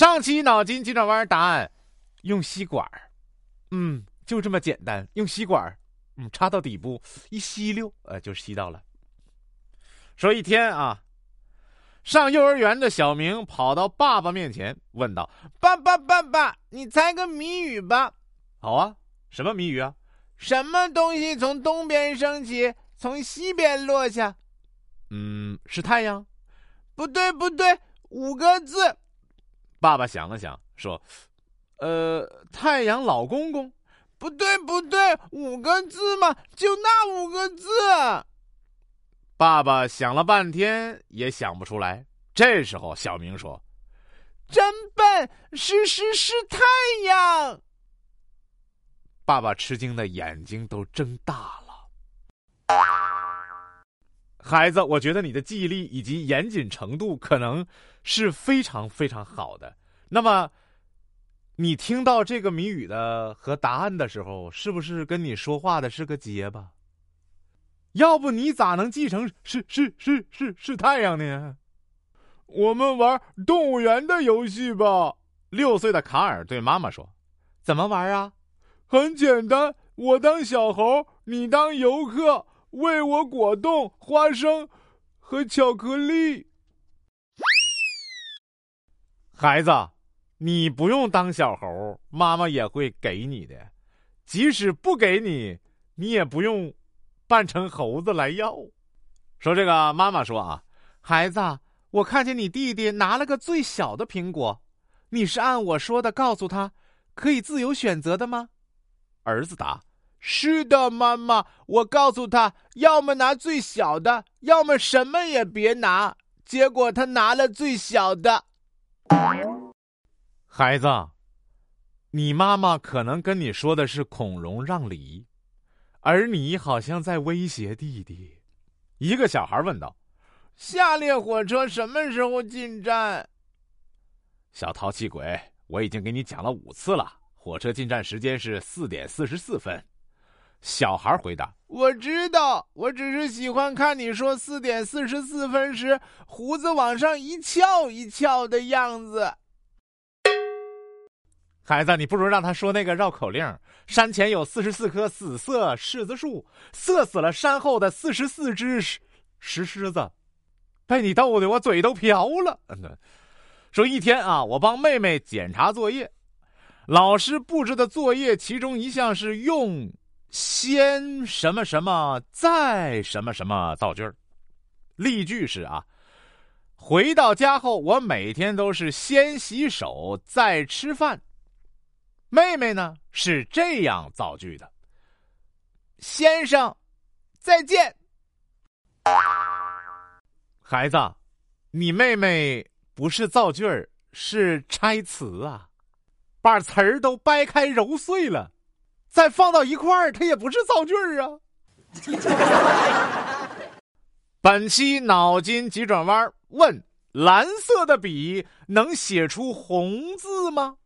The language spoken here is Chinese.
上期脑筋急转弯答案：用吸管嗯，就这么简单，用吸管嗯，插到底部一吸溜，呃，就吸到了。说一天啊，上幼儿园的小明跑到爸爸面前，问道：“爸爸，爸爸，你猜个谜语吧。”“好啊，什么谜语啊？”“什么东西从东边升起，从西边落下？”“嗯，是太阳。”“不对，不对，五个字。”爸爸想了想，说：“呃，太阳老公公。”“不对，不对，五个字嘛，就那五个字。”爸爸想了半天也想不出来。这时候，小明说：“真笨，是是是太阳。”爸爸吃惊的眼睛都睁大了。孩子，我觉得你的记忆力以及严谨程度可能是非常非常好的。那么，你听到这个谜语的和答案的时候，是不是跟你说话的是个结巴？要不你咋能继承是是是是是太阳呢？我们玩动物园的游戏吧。六岁的卡尔对妈妈说：“怎么玩啊？很简单，我当小猴，你当游客，喂我果冻、花生和巧克力。”孩子，你不用当小猴，妈妈也会给你的。即使不给你，你也不用。扮成猴子来要，说这个妈妈说啊，孩子，我看见你弟弟拿了个最小的苹果，你是按我说的告诉他，可以自由选择的吗？儿子答：是的，妈妈，我告诉他，要么拿最小的，要么什么也别拿。结果他拿了最小的。孩子，你妈妈可能跟你说的是孔融让梨。而你好像在威胁弟弟。一个小孩问道：“下列火车什么时候进站？”小淘气鬼，我已经给你讲了五次了。火车进站时间是四点四十四分。小孩回答：“我知道，我只是喜欢看你说四点四十四分时胡子往上一翘一翘的样子。”孩子，你不如让他说那个绕口令：山前有四十四棵死色柿子树，射死了山后的四十四只石石狮子。被你逗的我嘴都瓢了。说一天啊，我帮妹妹检查作业，老师布置的作业其中一项是用先什么什么再什么什么造句儿。例句是啊，回到家后，我每天都是先洗手再吃饭。妹妹呢是这样造句的：“先生，再见。”孩子，你妹妹不是造句儿，是拆词啊，把词儿都掰开揉碎了，再放到一块儿，它也不是造句儿啊。本期脑筋急转弯问：蓝色的笔能写出红字吗？